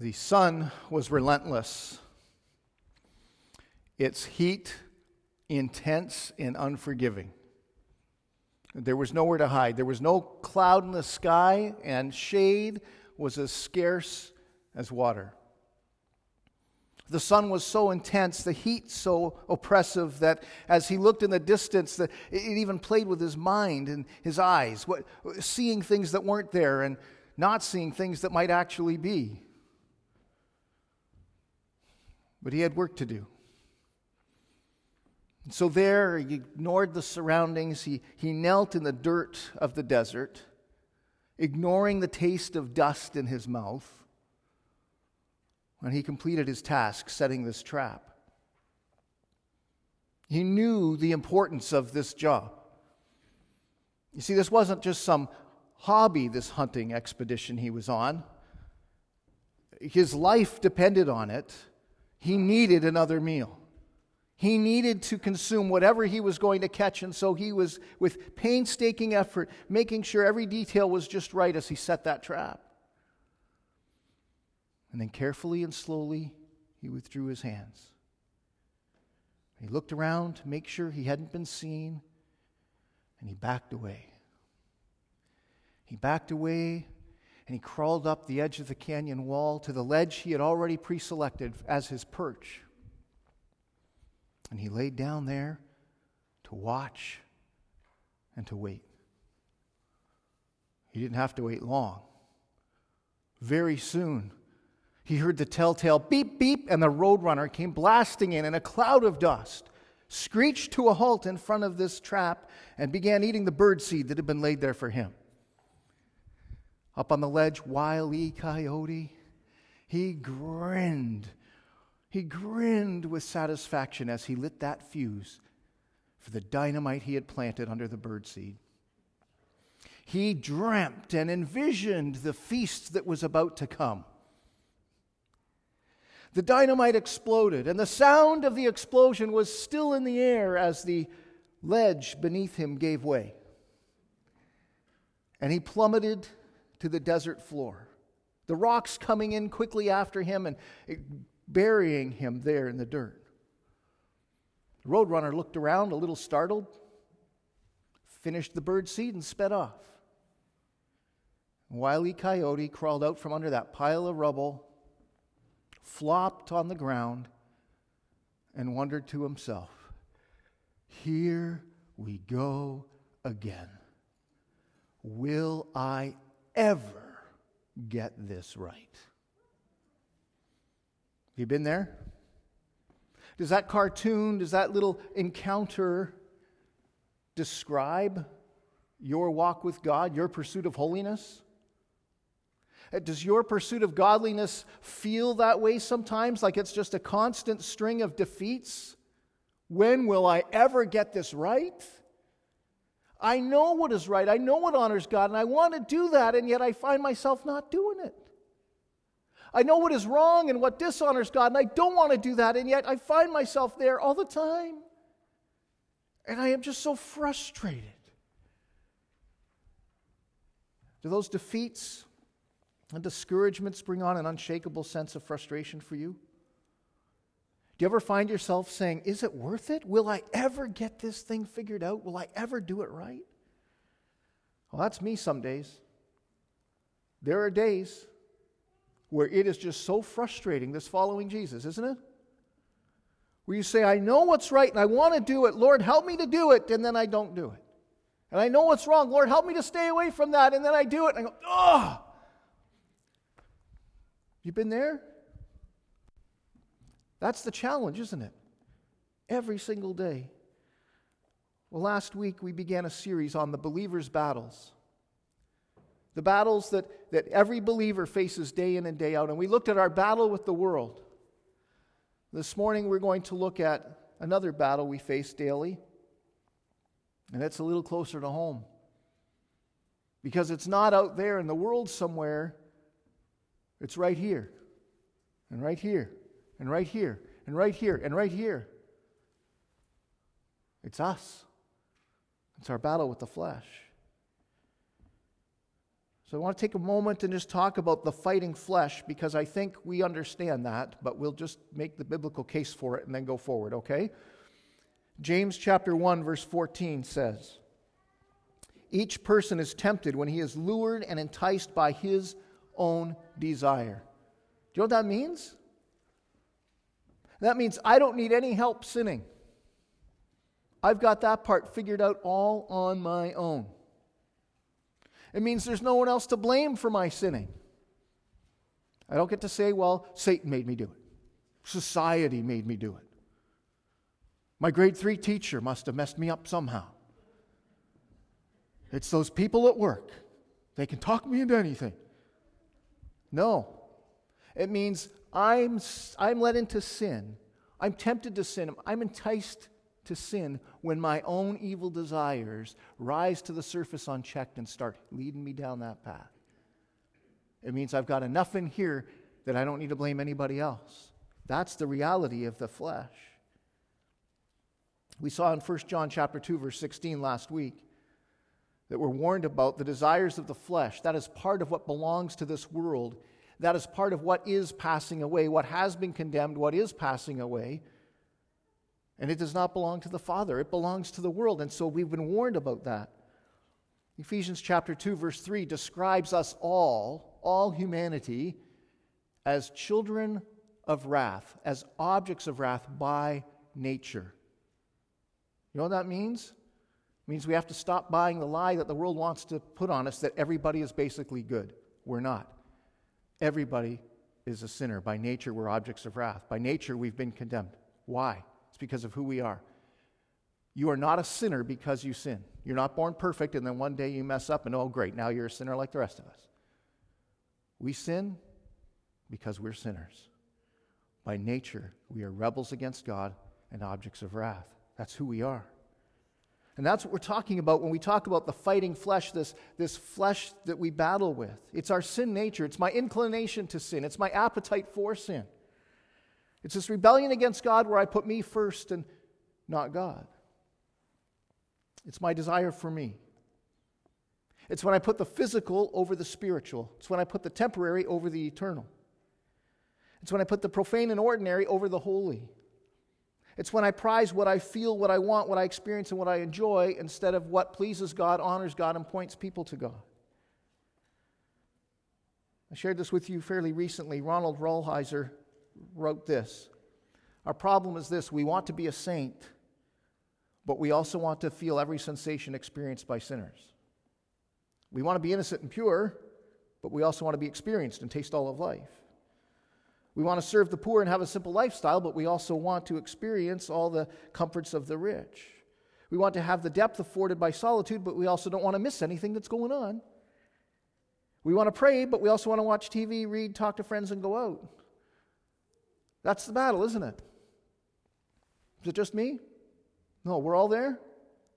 The sun was relentless, its heat intense and unforgiving. There was nowhere to hide. There was no cloud in the sky, and shade was as scarce as water. The sun was so intense, the heat so oppressive that as he looked in the distance, it even played with his mind and his eyes, seeing things that weren't there and not seeing things that might actually be. But he had work to do. And so there, he ignored the surroundings. He, he knelt in the dirt of the desert, ignoring the taste of dust in his mouth, when he completed his task setting this trap. He knew the importance of this job. You see, this wasn't just some hobby, this hunting expedition he was on. His life depended on it. He needed another meal. He needed to consume whatever he was going to catch, and so he was, with painstaking effort, making sure every detail was just right as he set that trap. And then carefully and slowly, he withdrew his hands. He looked around to make sure he hadn't been seen, and he backed away. He backed away and he crawled up the edge of the canyon wall to the ledge he had already pre selected as his perch. And he laid down there to watch and to wait. He didn't have to wait long. Very soon, he heard the telltale beep, beep, and the roadrunner came blasting in in a cloud of dust, screeched to a halt in front of this trap, and began eating the bird seed that had been laid there for him. Up on the ledge, Wiley. Coyote, he grinned he grinned with satisfaction as he lit that fuse for the dynamite he had planted under the birdseed. He dreamt and envisioned the feast that was about to come. The dynamite exploded, and the sound of the explosion was still in the air as the ledge beneath him gave way. And he plummeted to the desert floor, the rocks coming in quickly after him and eh, burying him there in the dirt. The roadrunner looked around a little startled, finished the bird seed, and sped off. Wile E. Coyote crawled out from under that pile of rubble, flopped on the ground, and wondered to himself, Here we go again. Will I ever get this right? Have you been there? Does that cartoon, does that little encounter describe your walk with God, your pursuit of holiness? Uh, does your pursuit of godliness feel that way sometimes, like it's just a constant string of defeats? When will I ever get this right? I know what is right, I know what honors God, and I want to do that, and yet I find myself not doing it. I know what is wrong and what dishonors God, and I don't want to do that, and yet I find myself there all the time. And I am just so frustrated. Do those defeats and discouragements bring on an unshakable sense of frustration for you? Do you ever find yourself saying, Is it worth it? Will I ever get this thing figured out? Will I ever do it right? Well, that's me some days. There are days where it is just so frustrating, this following Jesus, isn't it? Where you say, I know what's right and I want to do it. Lord, help me to do it, and then I don't do it. And I know what's wrong. Lord, help me to stay away from that, and then I do it, and I go, oh. You been there? That's the challenge, isn't it? Every single day. Well, last week we began a series on the believer's battles the battles that, that every believer faces day in and day out. And we looked at our battle with the world. This morning, we're going to look at another battle we face daily, and it's a little closer to home. Because it's not out there in the world somewhere, it's right here, and right here, and right here, and right here, and right here. It's us. It's our battle with the flesh. So I want to take a moment and just talk about the fighting flesh because I think we understand that, but we'll just make the biblical case for it and then go forward, okay? James chapter 1 verse 14 says, each person is tempted when he is lured and enticed by his own desire. Do you know what that means? That means I don't need any help sinning. I've got that part figured out all on my own. It means there's no one else to blame for my sinning. I don't get to say, well, Satan made me do it. Society made me do it. My grade three teacher must have messed me up somehow. It's those people at work. They can talk me into anything. No. It means I'm, I'm led into sin. I'm tempted to sin. I'm enticed to sin when my own evil desires rise to the surface unchecked and start leading me down that path. It means I've got enough in here that I don't need to blame anybody else. That's the reality of the flesh. We saw in 1 John chapter 2 verse 16 last week that we're warned about the desires of the flesh. That is part of what belongs to this world. That is part of what is passing away, what has been condemned, what is passing away. And it does not belong to the Father, it belongs to the world. And so we've been warned about that. Ephesians chapter 2 verse 3 describes us all, all humanity as children of wrath, as objects of wrath by nature. You know what that means? It means we have to stop buying the lie that the world wants to put on us that everybody is basically good. We're not. Everybody is a sinner. By nature, we're objects of wrath. By nature, we've been condemned. Why? It's because of who we are. You are not a sinner because you sin. You're not born perfect and then one day you mess up and oh, great, now you're a sinner like the rest of us. We sin because we're sinners. By nature, we are rebels against God and objects of wrath. That's who we are. And that's what we're talking about when we talk about the fighting flesh, this, this flesh that we battle with. It's our sin nature. It's my inclination to sin. It's my appetite for sin. It's this rebellion against God where I put me first and not God. It's my desire for me. It's when I put the physical over the spiritual. It's when I put the temporary over the eternal. It's when I put the profane and ordinary over the holy. It's when I prize what I feel, what I want, what I experience, and what I enjoy instead of what pleases God, honors God, and points people to God. I shared this with you fairly recently. Ronald Rolheiser wrote this Our problem is this we want to be a saint, but we also want to feel every sensation experienced by sinners. We want to be innocent and pure, but we also want to be experienced and taste all of life. We want to serve the poor and have a simple lifestyle, but we also want to experience all the comforts of the rich. We want to have the depth afforded by solitude, but we also don't want to miss anything that's going on. We want to pray, but we also want to watch TV, read, talk to friends, and go out. That's the battle, isn't it? Is it just me? No, we're all there.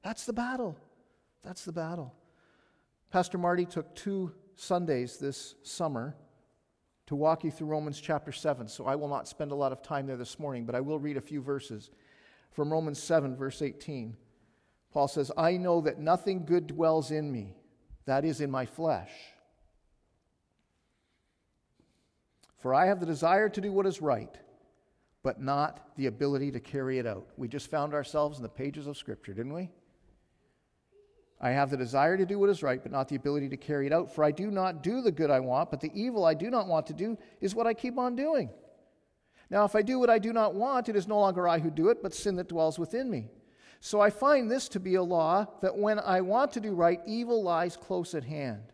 That's the battle. That's the battle. Pastor Marty took two Sundays this summer to walk you through Romans chapter 7, so I will not spend a lot of time there this morning, but I will read a few verses. From Romans 7, verse 18, Paul says, I know that nothing good dwells in me, that is, in my flesh. For I have the desire to do what is right but not the ability to carry it out. We just found ourselves in the pages of Scripture, didn't we? I have the desire to do what is right, but not the ability to carry it out. For I do not do the good I want, but the evil I do not want to do is what I keep on doing. Now, if I do what I do not want, it is no longer I who do it, but sin that dwells within me. So I find this to be a law that when I want to do right, evil lies close at hand.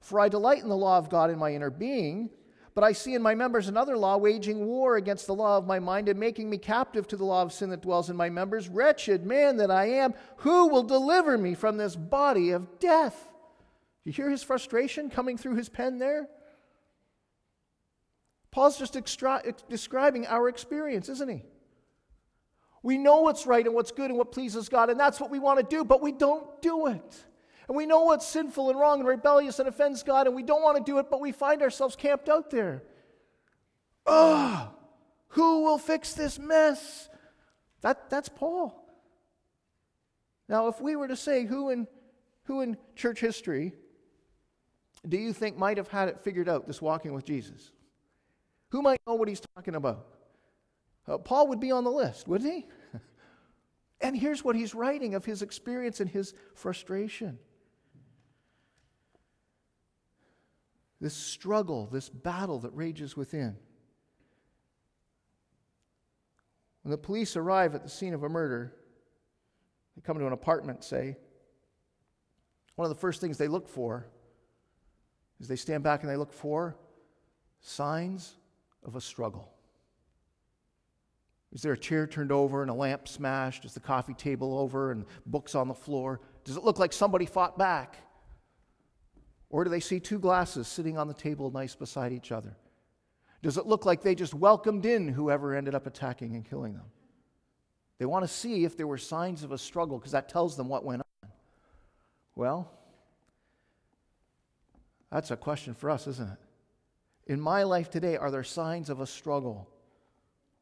For I delight in the law of God in my inner being but I see in my members another law waging war against the law of my mind and making me captive to the law of sin that dwells in my members. Wretched man that I am, who will deliver me from this body of death? You hear his frustration coming through his pen there? Paul's just extra- describing our experience, isn't he? We know what's right and what's good and what pleases God, and that's what we want to do, but we don't do it. And we know what's sinful and wrong and rebellious and offends God, and we don't want to do it, but we find ourselves camped out there. Ugh, who will fix this mess? That, that's Paul. Now, if we were to say who in, who in church history do you think might have had it figured out, this walking with Jesus? Who might know what he's talking about? Uh, Paul would be on the list, wouldn't he? and here's what he's writing of his experience and his frustration. This struggle, this battle that rages within. When the police arrive at the scene of a murder, they come to an apartment, say, one of the first things they look for is they stand back and they look for signs of a struggle. Is there a chair turned over and a lamp smashed? Is the coffee table over and books on the floor? Does it look like somebody fought back? Or do they see two glasses sitting on the table nice beside each other? Does it look like they just welcomed in whoever ended up attacking and killing them? They want to see if there were signs of a struggle because that tells them what went on. Well, that's a question for us, isn't it? In my life today, are there signs of a struggle?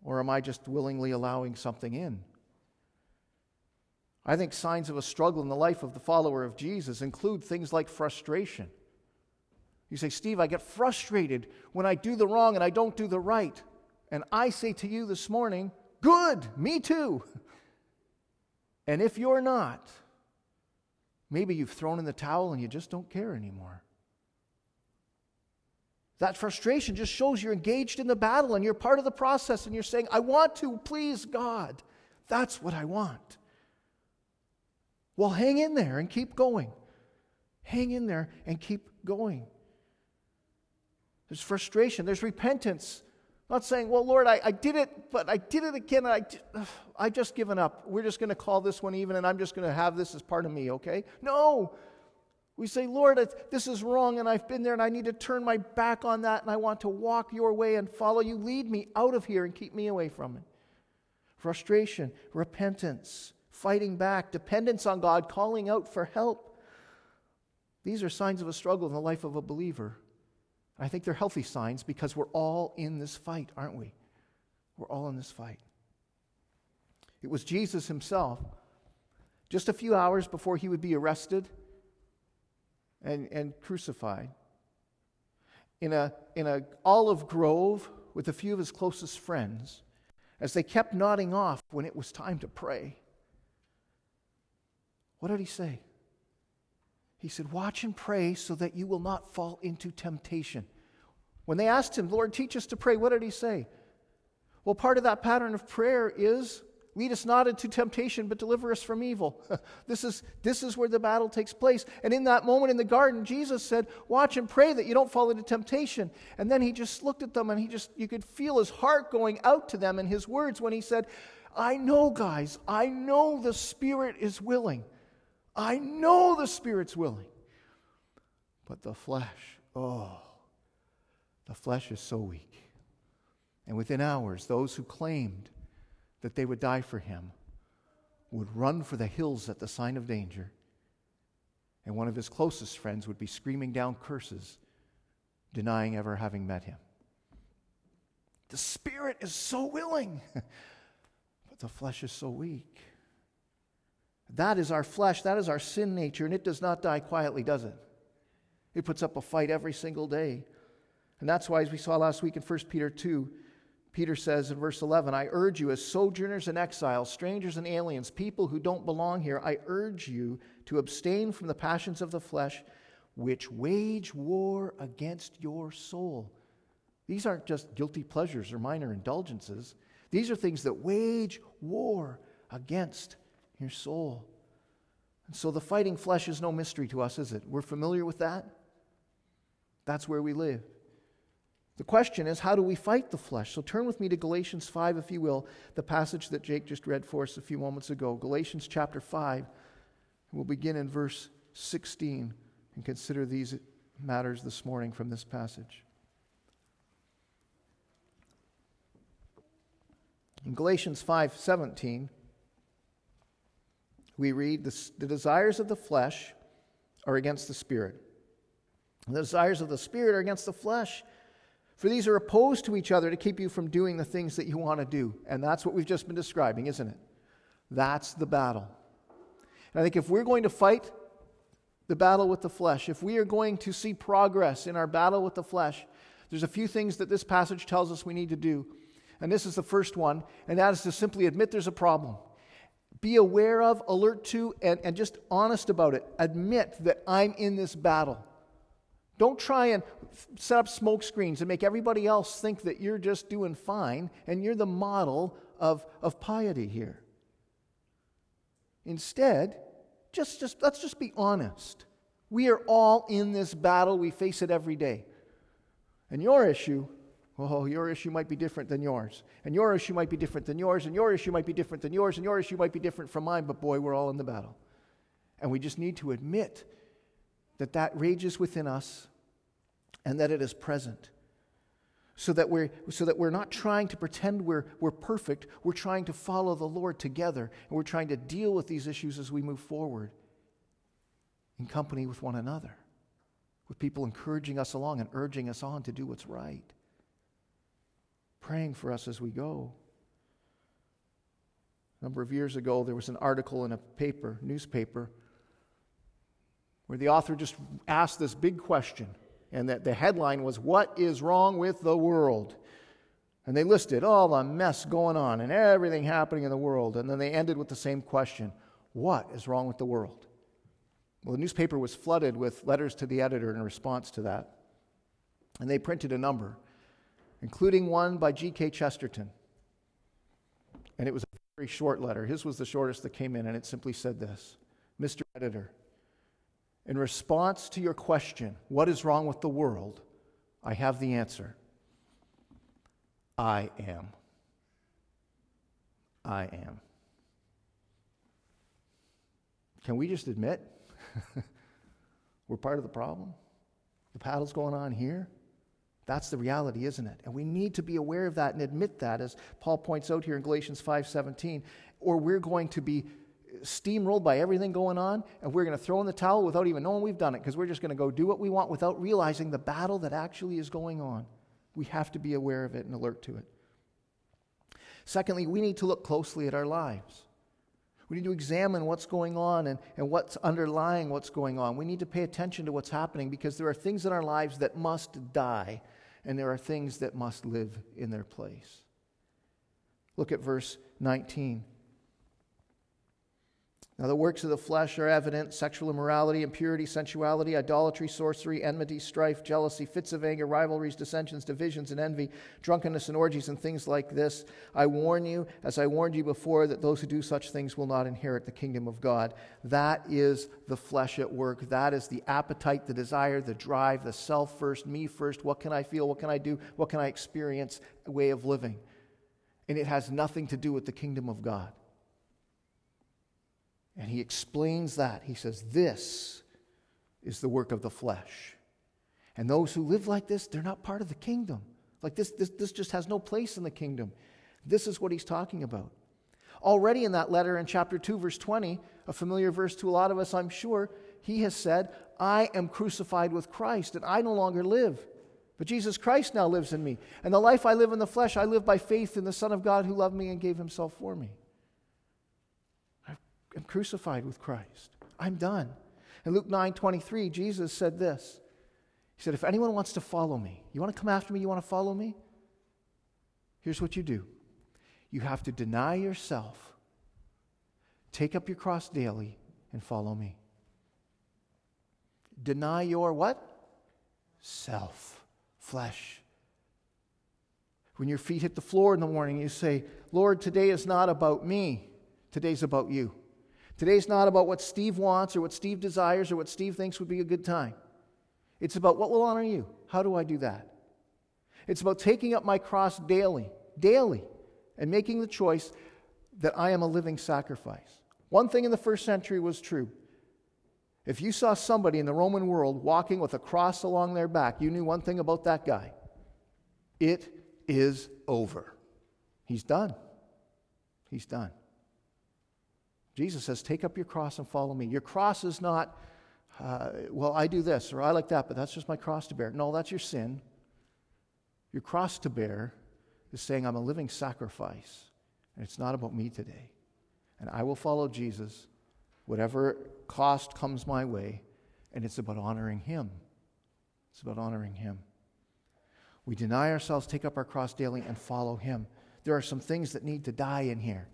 Or am I just willingly allowing something in? I think signs of a struggle in the life of the follower of Jesus include things like frustration. You say, Steve, I get frustrated when I do the wrong and I don't do the right. And I say to you this morning, good, me too. And if you're not, maybe you've thrown in the towel and you just don't care anymore. That frustration just shows you're engaged in the battle and you're part of the process and you're saying, I want to please God. That's what I want. Well, hang in there and keep going. Hang in there and keep going. There's frustration, there's repentance. Not saying, well, Lord, I, I did it, but I did it again, and I, I just given up. We're just going to call this one even, and I'm just going to have this as part of me, okay? No, we say, Lord, this is wrong and I've been there and I need to turn my back on that and I want to walk your way and follow you. Lead me out of here and keep me away from it. Frustration, repentance, fighting back, dependence on God, calling out for help. These are signs of a struggle in the life of a believer. I think they're healthy signs because we're all in this fight, aren't we? We're all in this fight. It was Jesus himself, just a few hours before he would be arrested and, and crucified. In a, in a olive grove with a few of his closest friends, as they kept nodding off when it was time to pray, what did he say? He said, Watch and pray so that you will not fall into temptation. When they asked him, Lord, teach us to pray, what did he say? Well, part of that pattern of prayer is Lead us not into temptation, but deliver us from evil. this, is, this is where the battle takes place. And in that moment in the garden, Jesus said, Watch and pray that you don't fall into temptation. And then he just looked at them and he just, you could feel his heart going out to them in his words when he said, I know, guys, I know the Spirit is willing. I know the Spirit's willing. But the flesh, oh, the flesh is so weak. And within hours, those who claimed that they would die for him would run for the hills at the sign of danger. And one of his closest friends would be screaming down curses, denying ever having met him. The spirit is so willing, but the flesh is so weak. That is our flesh, that is our sin nature, and it does not die quietly, does it? It puts up a fight every single day. And that's why, as we saw last week in 1 Peter 2, Peter says in verse 11, I urge you, as sojourners and exiles, strangers and aliens, people who don't belong here, I urge you to abstain from the passions of the flesh, which wage war against your soul. These aren't just guilty pleasures or minor indulgences, these are things that wage war against your soul. And so the fighting flesh is no mystery to us, is it? We're familiar with that. That's where we live. The question is, how do we fight the flesh? So turn with me to Galatians 5, if you will, the passage that Jake just read for us a few moments ago. Galatians chapter 5. We'll begin in verse 16 and consider these matters this morning from this passage. In Galatians 5:17, we read, "The desires of the flesh are against the spirit. And The desires of the spirit are against the flesh." For these are opposed to each other to keep you from doing the things that you want to do. And that's what we've just been describing, isn't it? That's the battle. And I think if we're going to fight the battle with the flesh, if we are going to see progress in our battle with the flesh, there's a few things that this passage tells us we need to do. And this is the first one, and that is to simply admit there's a problem. Be aware of, alert to, and, and just honest about it. Admit that I'm in this battle. Don't try and set up smoke screens and make everybody else think that you're just doing fine and you're the model of, of piety here. Instead, just, just let's just be honest. We are all in this battle. We face it every day. And your issue, oh, your issue might be different than yours. And your issue might be different than yours. And your issue might be different than yours. And your issue might be different from mine. But boy, we're all in the battle. And we just need to admit that that rages within us and that it is present. So that, we're, so that we're not trying to pretend we're, we're perfect. We're trying to follow the Lord together. And we're trying to deal with these issues as we move forward in company with one another with people encouraging us along and urging us on to do what's right, praying for us as we go. A number of years ago, there was an article in a paper, newspaper, where the author just asked this big question, and that the headline was, What is wrong with the world? And they listed all the mess going on and everything happening in the world. And then they ended with the same question What is wrong with the world? Well, the newspaper was flooded with letters to the editor in response to that. And they printed a number, including one by G.K. Chesterton. And it was a very short letter. His was the shortest that came in, and it simply said this Mr. Editor, in response to your question, what is wrong with the world? I have the answer. I am. I am. Can we just admit We're part of the problem. The paddle's going on here. That's the reality, isn't it? And we need to be aware of that and admit that, as Paul points out here in Galatians 5:17, or we're going to be steamrolled by everything going on, and we're going to throw in the towel without even knowing we've done it, because we're just going to go do what we want without realizing the battle that actually is going on. We have to be aware of it and alert to it. Secondly, we need to look closely at our lives. We need to examine what's going on and, and what's underlying what's going on. We need to pay attention to what's happening because there are things in our lives that must die, and there are things that must live in their place. Look at verse 19. Now, the works of the flesh are evident sexual immorality, impurity, sensuality, idolatry, sorcery, enmity, strife, jealousy, fits of anger, rivalries, dissensions, divisions, and envy, drunkenness, and orgies, and things like this. I warn you, as I warned you before, that those who do such things will not inherit the kingdom of God. That is the flesh at work. That is the appetite, the desire, the drive, the self first, me first. What can I feel? What can I do? What can I experience? Way of living. And it has nothing to do with the kingdom of God. And he explains that. He says, This is the work of the flesh. And those who live like this, they're not part of the kingdom. Like this, this, this just has no place in the kingdom. This is what he's talking about. Already in that letter in chapter 2, verse 20, a familiar verse to a lot of us, I'm sure, he has said, I am crucified with Christ, and I no longer live. But Jesus Christ now lives in me. And the life I live in the flesh, I live by faith in the Son of God who loved me and gave himself for me am crucified with Christ. I'm done. In Luke 9 23, Jesus said this. He said, If anyone wants to follow me, you want to come after me, you want to follow me? Here's what you do you have to deny yourself, take up your cross daily, and follow me. Deny your what? Self, flesh. When your feet hit the floor in the morning, you say, Lord, today is not about me, today's about you. Today's not about what Steve wants or what Steve desires or what Steve thinks would be a good time. It's about what will honor you. How do I do that? It's about taking up my cross daily, daily, and making the choice that I am a living sacrifice. One thing in the first century was true. If you saw somebody in the Roman world walking with a cross along their back, you knew one thing about that guy it is over. He's done. He's done. Jesus says, Take up your cross and follow me. Your cross is not, uh, well, I do this or I like that, but that's just my cross to bear. No, that's your sin. Your cross to bear is saying, I'm a living sacrifice, and it's not about me today. And I will follow Jesus, whatever cost comes my way, And it's about honoring Him. It's about honoring Him. We deny ourselves, take up our cross daily, and follow Him. There are some things that need to die in here.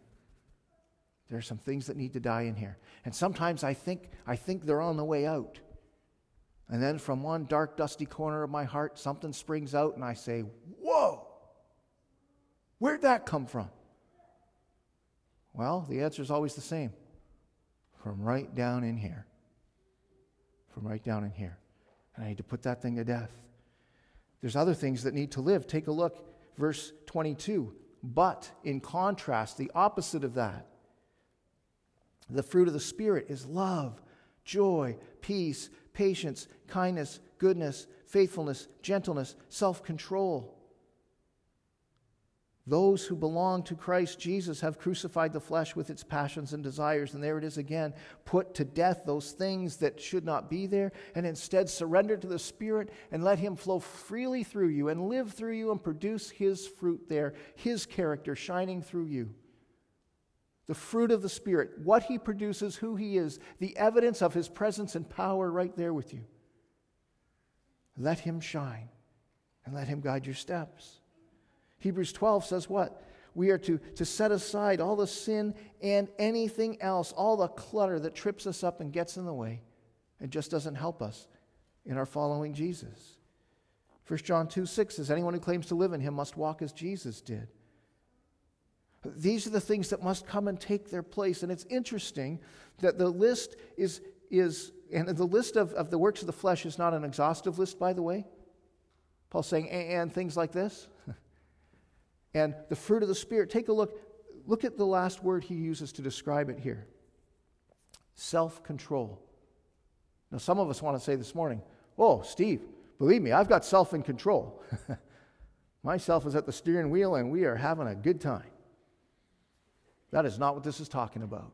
There are some things that need to die in here. And sometimes I think, I think they're on the way out. And then from one dark, dusty corner of my heart, something springs out, and I say, Whoa! Where'd that come from? Well, the answer is always the same from right down in here. From right down in here. And I need to put that thing to death. There's other things that need to live. Take a look, verse 22. But in contrast, the opposite of that, the fruit of the Spirit is love, joy, peace, patience, kindness, goodness, faithfulness, gentleness, self control. Those who belong to Christ Jesus have crucified the flesh with its passions and desires. And there it is again put to death those things that should not be there, and instead surrender to the Spirit and let Him flow freely through you and live through you and produce His fruit there, His character shining through you. The fruit of the Spirit, what He produces, who He is, the evidence of His presence and power right there with you. Let Him shine and let Him guide your steps. Hebrews 12 says what? We are to, to set aside all the sin and anything else, all the clutter that trips us up and gets in the way and just doesn't help us in our following Jesus. 1 John 2 6 says, Anyone who claims to live in him must walk as Jesus did. These are the things that must come and take their place. And it's interesting that the list is, is and the list of, of the works of the flesh is not an exhaustive list, by the way. Paul's saying, and things like this. and the fruit of the Spirit. Take a look. Look at the last word he uses to describe it here self control. Now, some of us want to say this morning, Oh, Steve, believe me, I've got self in control. Myself is at the steering wheel and we are having a good time. That is not what this is talking about.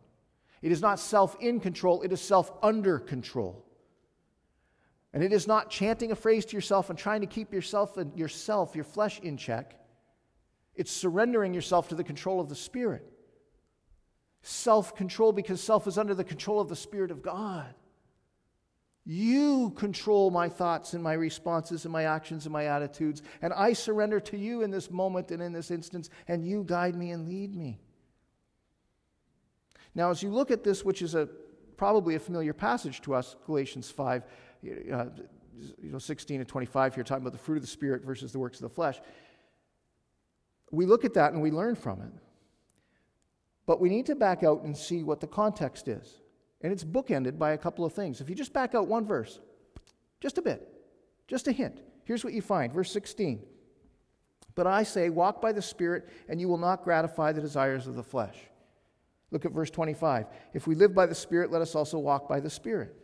It is not self in control, it is self under control. And it is not chanting a phrase to yourself and trying to keep yourself, and yourself, your flesh in check. It's surrendering yourself to the control of the Spirit. Self control because self is under the control of the Spirit of God. You control my thoughts and my responses and my actions and my attitudes. And I surrender to you in this moment and in this instance, and you guide me and lead me. Now, as you look at this, which is a, probably a familiar passage to us, Galatians 5, uh, you know, 16 and 25 here, talking about the fruit of the Spirit versus the works of the flesh we look at that and we learn from it. But we need to back out and see what the context is. And it's bookended by a couple of things. If you just back out one verse, just a bit, just a hint, here's what you find. Verse 16. But I say, walk by the Spirit, and you will not gratify the desires of the flesh. Look at verse 25. If we live by the Spirit, let us also walk by the Spirit.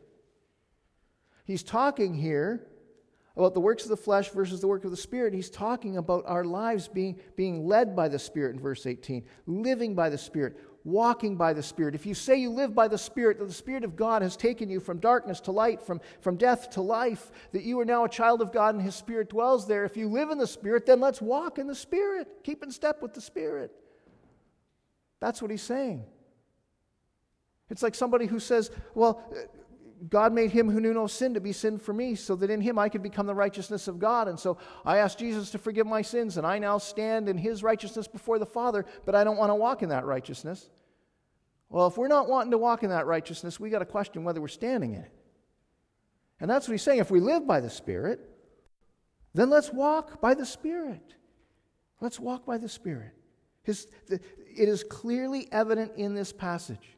He's talking here about the works of the flesh versus the work of the Spirit, he's talking about our lives being, being led by the Spirit in verse 18, living by the Spirit, walking by the Spirit. If you say you live by the Spirit, that the Spirit of God has taken you from darkness to light, from, from death to life, that you are now a child of God and His Spirit dwells there. If you live in the Spirit, then let's walk in the Spirit. Keep in step with the Spirit. That's what he's saying. It's like somebody who says, Well, God made him who knew no sin to be sin for me, so that in him I could become the righteousness of God. And so I asked Jesus to forgive my sins, and I now stand in his righteousness before the Father, but I don't want to walk in that righteousness. Well, if we're not wanting to walk in that righteousness, we got to question whether we're standing in it. And that's what he's saying. If we live by the Spirit, then let's walk by the Spirit. Let's walk by the Spirit. His, the, it is clearly evident in this passage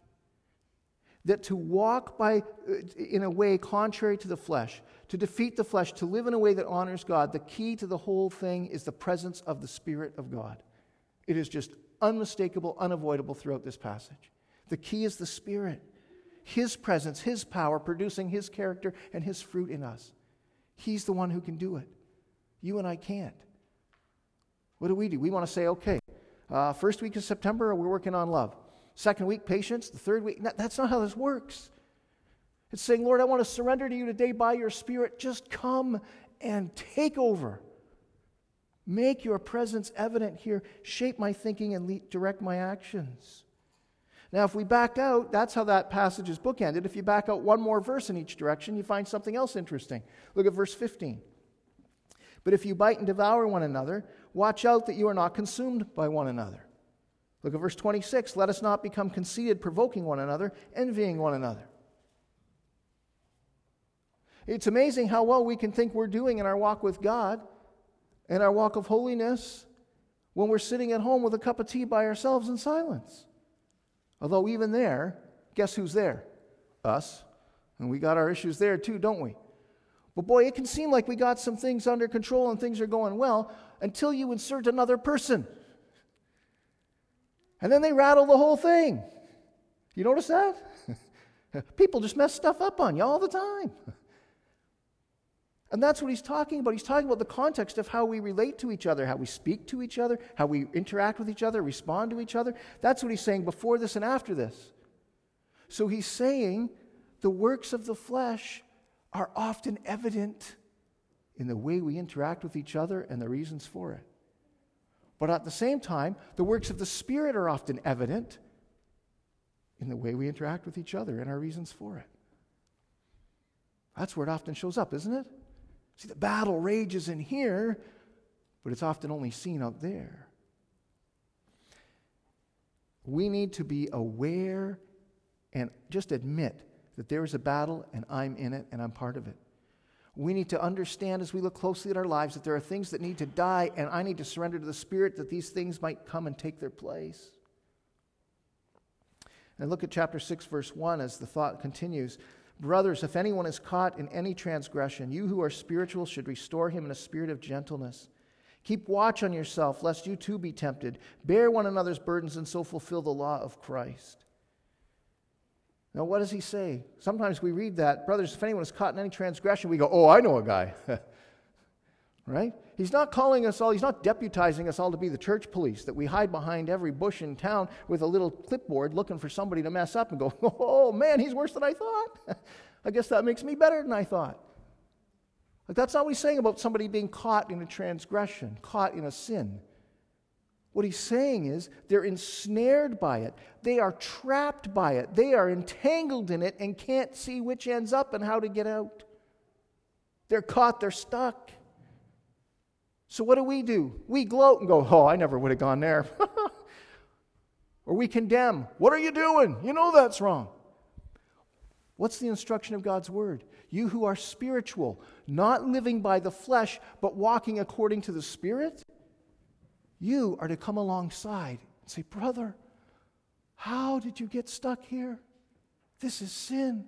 that to walk by uh, in a way contrary to the flesh to defeat the flesh to live in a way that honors god the key to the whole thing is the presence of the spirit of god. It is just unmistakable unavoidable throughout this passage. The key is the spirit. His presence his power producing his character and his fruit in us. He's the one who can do it. You and i can't. What do we do? We want to say okay uh, first week of september we're working on love Second week, patience. The third week, that's not how this works. It's saying, Lord, I want to surrender to you today by your Spirit. Just come and take over. Make your presence evident here. Shape my thinking and lead, direct my actions. Now, if we back out, that's how that passage is bookended. If you back out one more verse in each direction, you find something else interesting. Look at verse 15. But if you bite and devour one another, watch out that you are not consumed by one another. Look at verse 26. Let us not become conceited, provoking one another, envying one another. It's amazing how well we can think we're doing in our walk with God and our walk of holiness when we're sitting at home with a cup of tea by ourselves in silence. Although, even there, guess who's there? Us. And we got our issues there too, don't we? But boy, it can seem like we got some things under control and things are going well until you insert another person. And then they rattle the whole thing. You notice that? People just mess stuff up on you all the time. And that's what he's talking about. He's talking about the context of how we relate to each other, how we speak to each other, how we interact with each other, respond to each other. That's what he's saying before this and after this. So he's saying the works of the flesh are often evident in the way we interact with each other and the reasons for it. But at the same time, the works of the Spirit are often evident in the way we interact with each other and our reasons for it. That's where it often shows up, isn't it? See, the battle rages in here, but it's often only seen out there. We need to be aware and just admit that there is a battle and I'm in it and I'm part of it. We need to understand as we look closely at our lives that there are things that need to die, and I need to surrender to the Spirit that these things might come and take their place. And look at chapter 6, verse 1 as the thought continues. Brothers, if anyone is caught in any transgression, you who are spiritual should restore him in a spirit of gentleness. Keep watch on yourself, lest you too be tempted. Bear one another's burdens and so fulfill the law of Christ. Now, what does he say? Sometimes we read that, brothers, if anyone is caught in any transgression, we go, oh, I know a guy. right? He's not calling us all, he's not deputizing us all to be the church police, that we hide behind every bush in town with a little clipboard looking for somebody to mess up and go, oh man, he's worse than I thought. I guess that makes me better than I thought. Like, that's not what he's saying about somebody being caught in a transgression, caught in a sin. What he's saying is they're ensnared by it. They are trapped by it. They are entangled in it and can't see which ends up and how to get out. They're caught, they're stuck. So what do we do? We gloat and go, Oh, I never would have gone there. or we condemn. What are you doing? You know that's wrong. What's the instruction of God's word? You who are spiritual, not living by the flesh, but walking according to the Spirit, you are to come alongside and say, Brother, how did you get stuck here? This is sin,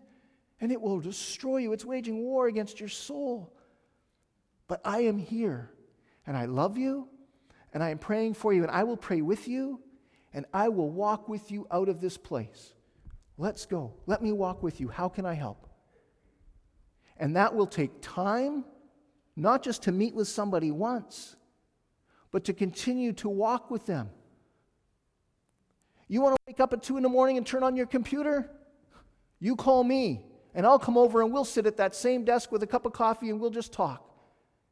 and it will destroy you. It's waging war against your soul. But I am here, and I love you, and I am praying for you, and I will pray with you, and I will walk with you out of this place. Let's go. Let me walk with you. How can I help? And that will take time, not just to meet with somebody once, but to continue to walk with them. You want to wake up at 2 in the morning and turn on your computer? You call me, and I'll come over and we'll sit at that same desk with a cup of coffee and we'll just talk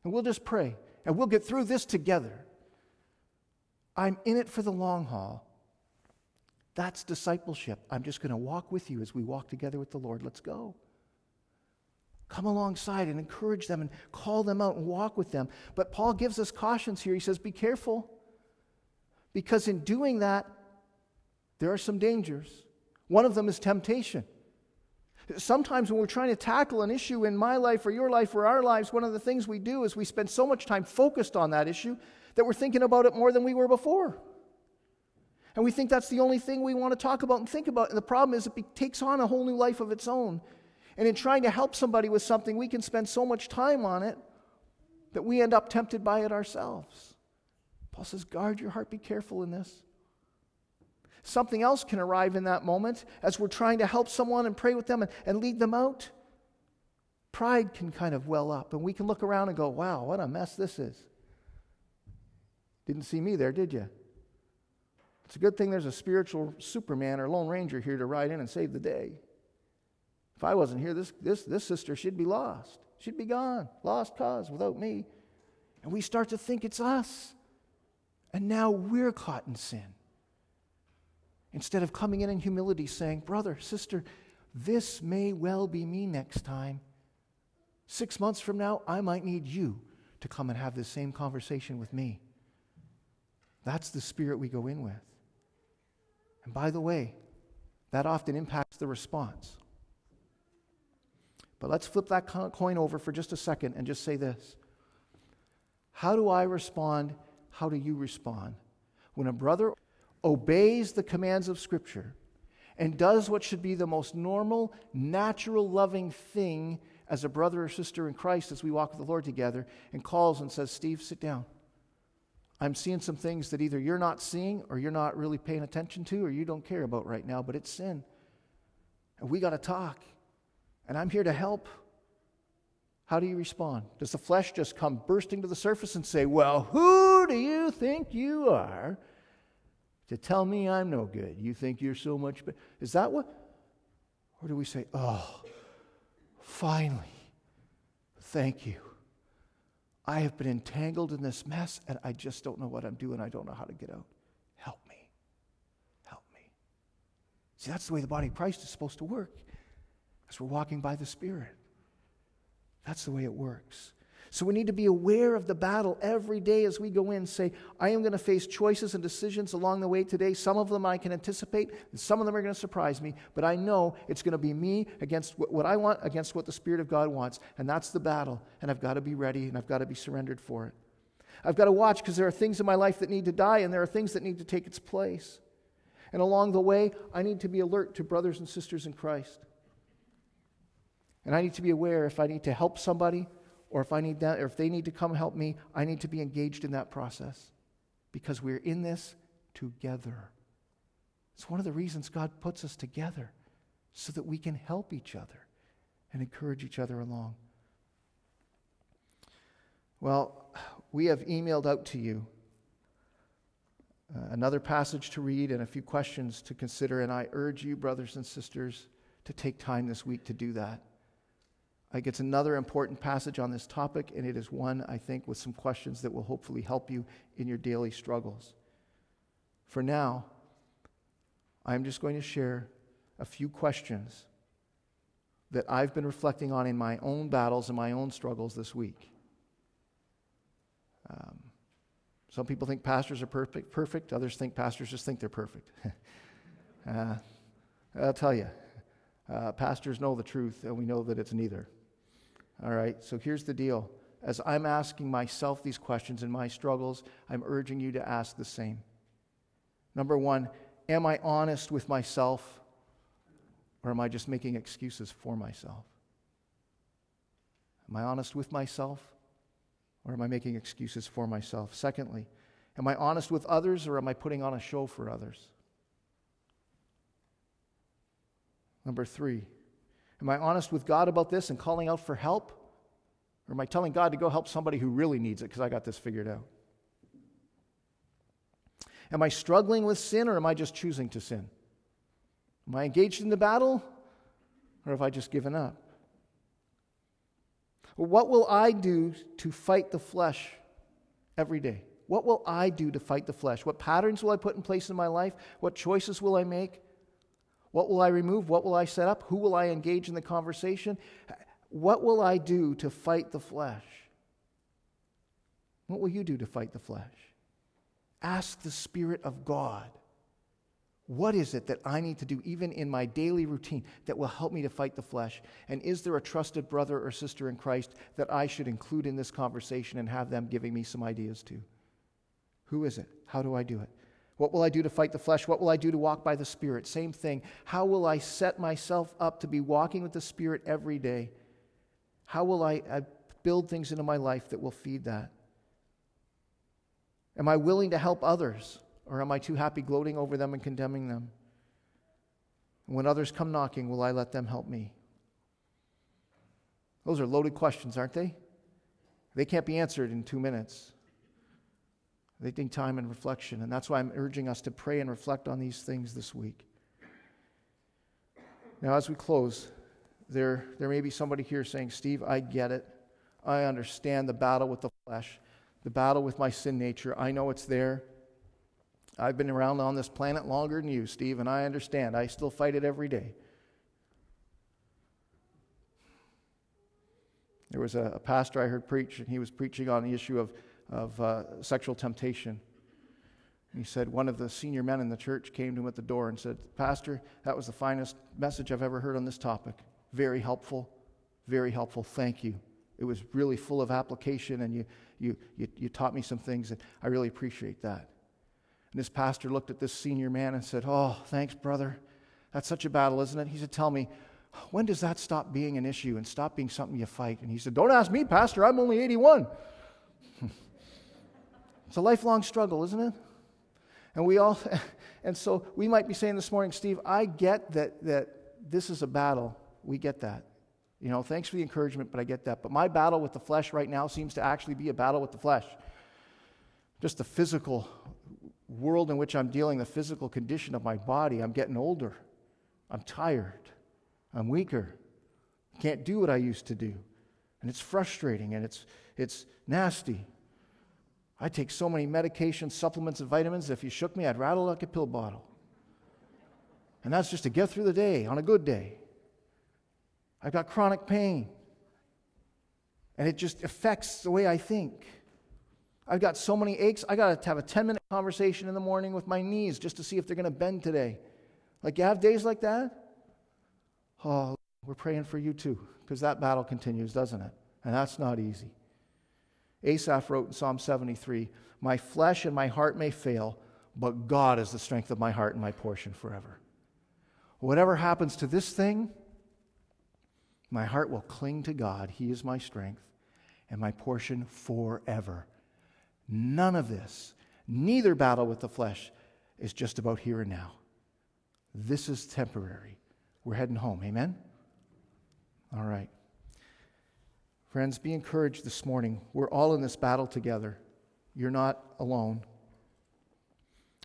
and we'll just pray and we'll get through this together. I'm in it for the long haul. That's discipleship. I'm just going to walk with you as we walk together with the Lord. Let's go. Come alongside and encourage them and call them out and walk with them. But Paul gives us cautions here. He says, Be careful, because in doing that, there are some dangers. One of them is temptation. Sometimes when we're trying to tackle an issue in my life or your life or our lives, one of the things we do is we spend so much time focused on that issue that we're thinking about it more than we were before. And we think that's the only thing we want to talk about and think about. And the problem is it takes on a whole new life of its own. And in trying to help somebody with something, we can spend so much time on it that we end up tempted by it ourselves. Paul says, guard your heart, be careful in this. Something else can arrive in that moment as we're trying to help someone and pray with them and, and lead them out. Pride can kind of well up, and we can look around and go, wow, what a mess this is. Didn't see me there, did you? It's a good thing there's a spiritual Superman or Lone Ranger here to ride in and save the day. If I wasn't here, this, this, this sister, she'd be lost. She'd be gone, lost cause without me. And we start to think it's us. And now we're caught in sin. Instead of coming in in humility saying, Brother, sister, this may well be me next time. Six months from now, I might need you to come and have this same conversation with me. That's the spirit we go in with. And by the way, that often impacts the response. But let's flip that coin over for just a second and just say this How do I respond? How do you respond? When a brother obeys the commands of Scripture and does what should be the most normal, natural, loving thing as a brother or sister in Christ as we walk with the Lord together and calls and says, Steve, sit down. I'm seeing some things that either you're not seeing or you're not really paying attention to or you don't care about right now, but it's sin. And we got to talk. And I'm here to help. How do you respond? Does the flesh just come bursting to the surface and say, Well, who do you think you are to tell me I'm no good? You think you're so much better? Is that what? Or do we say, Oh, finally, thank you. I have been entangled in this mess and I just don't know what I'm doing. I don't know how to get out. Help me. Help me. See, that's the way the body of Christ is supposed to work as we're walking by the Spirit. That's the way it works. So we need to be aware of the battle every day as we go in. Say, I am going to face choices and decisions along the way today. Some of them I can anticipate, and some of them are going to surprise me, but I know it's going to be me against what I want, against what the Spirit of God wants. And that's the battle. And I've got to be ready and I've got to be surrendered for it. I've got to watch because there are things in my life that need to die and there are things that need to take its place. And along the way, I need to be alert to brothers and sisters in Christ. And I need to be aware if I need to help somebody or if I need that, or if they need to come help me, I need to be engaged in that process because we're in this together. It's one of the reasons God puts us together so that we can help each other and encourage each other along. Well, we have emailed out to you uh, another passage to read and a few questions to consider, and I urge you, brothers and sisters, to take time this week to do that. I think it's another important passage on this topic, and it is one, I think, with some questions that will hopefully help you in your daily struggles. For now, I'm just going to share a few questions that I've been reflecting on in my own battles and my own struggles this week. Um, some people think pastors are perfect, perfect. Others think pastors just think they're perfect. uh, I'll tell you, uh, pastors know the truth, and we know that it's neither. All right, so here's the deal. As I'm asking myself these questions in my struggles, I'm urging you to ask the same. Number one, am I honest with myself or am I just making excuses for myself? Am I honest with myself or am I making excuses for myself? Secondly, am I honest with others or am I putting on a show for others? Number three, Am I honest with God about this and calling out for help? Or am I telling God to go help somebody who really needs it because I got this figured out? Am I struggling with sin or am I just choosing to sin? Am I engaged in the battle or have I just given up? what will I do to fight the flesh every day? What will I do to fight the flesh? What patterns will I put in place in my life? What choices will I make? What will I remove? What will I set up? Who will I engage in the conversation? What will I do to fight the flesh? What will you do to fight the flesh? Ask the Spirit of God. What is it that I need to do, even in my daily routine, that will help me to fight the flesh? And is there a trusted brother or sister in Christ that I should include in this conversation and have them giving me some ideas to? Who is it? How do I do it? What will I do to fight the flesh? What will I do to walk by the Spirit? Same thing. How will I set myself up to be walking with the Spirit every day? How will I, I build things into my life that will feed that? Am I willing to help others? Or am I too happy gloating over them and condemning them? when others come knocking, will I let them help me? Those are loaded questions, aren't they? They can't be answered in two minutes. They need time and reflection. And that's why I'm urging us to pray and reflect on these things this week. Now, as we close, there, there may be somebody here saying, Steve, I get it. I understand the battle with the flesh, the battle with my sin nature. I know it's there. I've been around on this planet longer than you, Steve, and I understand. I still fight it every day. There was a, a pastor I heard preach, and he was preaching on the issue of, of uh, sexual temptation. he said one of the senior men in the church came to him at the door and said, Pastor, that was the finest message I've ever heard on this topic. Very helpful, very helpful. Thank you. It was really full of application, and you, you, you, you taught me some things, and I really appreciate that. And this pastor looked at this senior man and said, Oh, thanks, brother. That's such a battle, isn't it? He said, Tell me, when does that stop being an issue and stop being something you fight? And he said, Don't ask me, Pastor, I'm only 81. it's a lifelong struggle, isn't it? And we all, and so we might be saying this morning, Steve, I get that, that this is a battle. We get that. You know, thanks for the encouragement, but I get that. But my battle with the flesh right now seems to actually be a battle with the flesh. Just the physical world in which I'm dealing, the physical condition of my body. I'm getting older. I'm tired. I'm weaker. Can't do what I used to do. And it's frustrating and it's, it's nasty. I take so many medications, supplements, and vitamins. If you shook me, I'd rattle like a pill bottle. And that's just to get through the day on a good day. I've got chronic pain. And it just affects the way I think. I've got so many aches. I got to have a 10 minute conversation in the morning with my knees just to see if they're going to bend today. Like, you have days like that? Oh, we're praying for you too, because that battle continues, doesn't it? And that's not easy. Asaph wrote in Psalm 73 My flesh and my heart may fail, but God is the strength of my heart and my portion forever. Whatever happens to this thing, my heart will cling to God. He is my strength and my portion forever. None of this, neither battle with the flesh, is just about here and now. This is temporary. We're heading home. Amen? All right. Friends, be encouraged this morning. We're all in this battle together. You're not alone.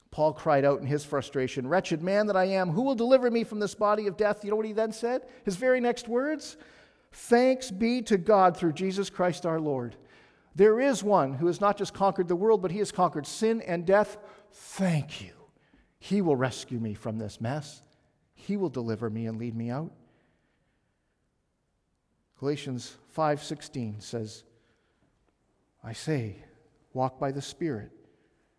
Paul cried out in his frustration, Wretched man that I am, who will deliver me from this body of death? You know what he then said? His very next words Thanks be to God through Jesus Christ our Lord. There is one who has not just conquered the world, but he has conquered sin and death. Thank you. He will rescue me from this mess. He will deliver me and lead me out. Galatians 5:16 says, "I say, walk by the Spirit,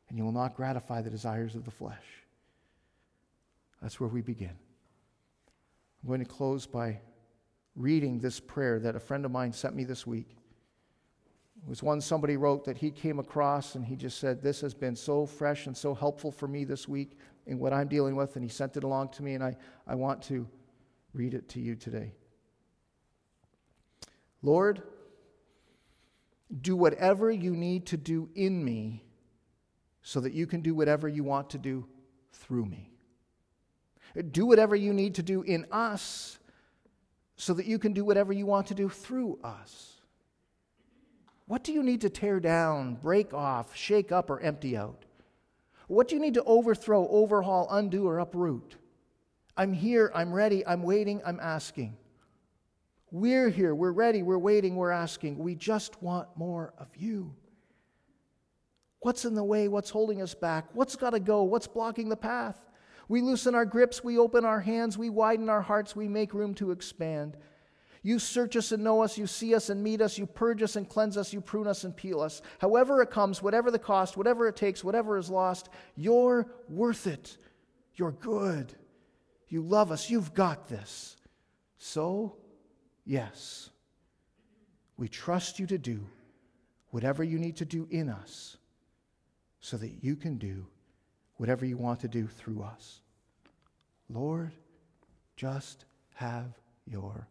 and you will not gratify the desires of the flesh." That's where we begin. I'm going to close by reading this prayer that a friend of mine sent me this week. It was one somebody wrote that he came across and he just said, This has been so fresh and so helpful for me this week in what I'm dealing with, and he sent it along to me, and I, I want to read it to you today. Lord, do whatever you need to do in me so that you can do whatever you want to do through me. Do whatever you need to do in us so that you can do whatever you want to do through us. What do you need to tear down, break off, shake up, or empty out? What do you need to overthrow, overhaul, undo, or uproot? I'm here, I'm ready, I'm waiting, I'm asking. We're here, we're ready, we're waiting, we're asking. We just want more of you. What's in the way? What's holding us back? What's got to go? What's blocking the path? We loosen our grips, we open our hands, we widen our hearts, we make room to expand. You search us and know us. You see us and meet us. You purge us and cleanse us. You prune us and peel us. However it comes, whatever the cost, whatever it takes, whatever is lost, you're worth it. You're good. You love us. You've got this. So, yes, we trust you to do whatever you need to do in us so that you can do whatever you want to do through us. Lord, just have your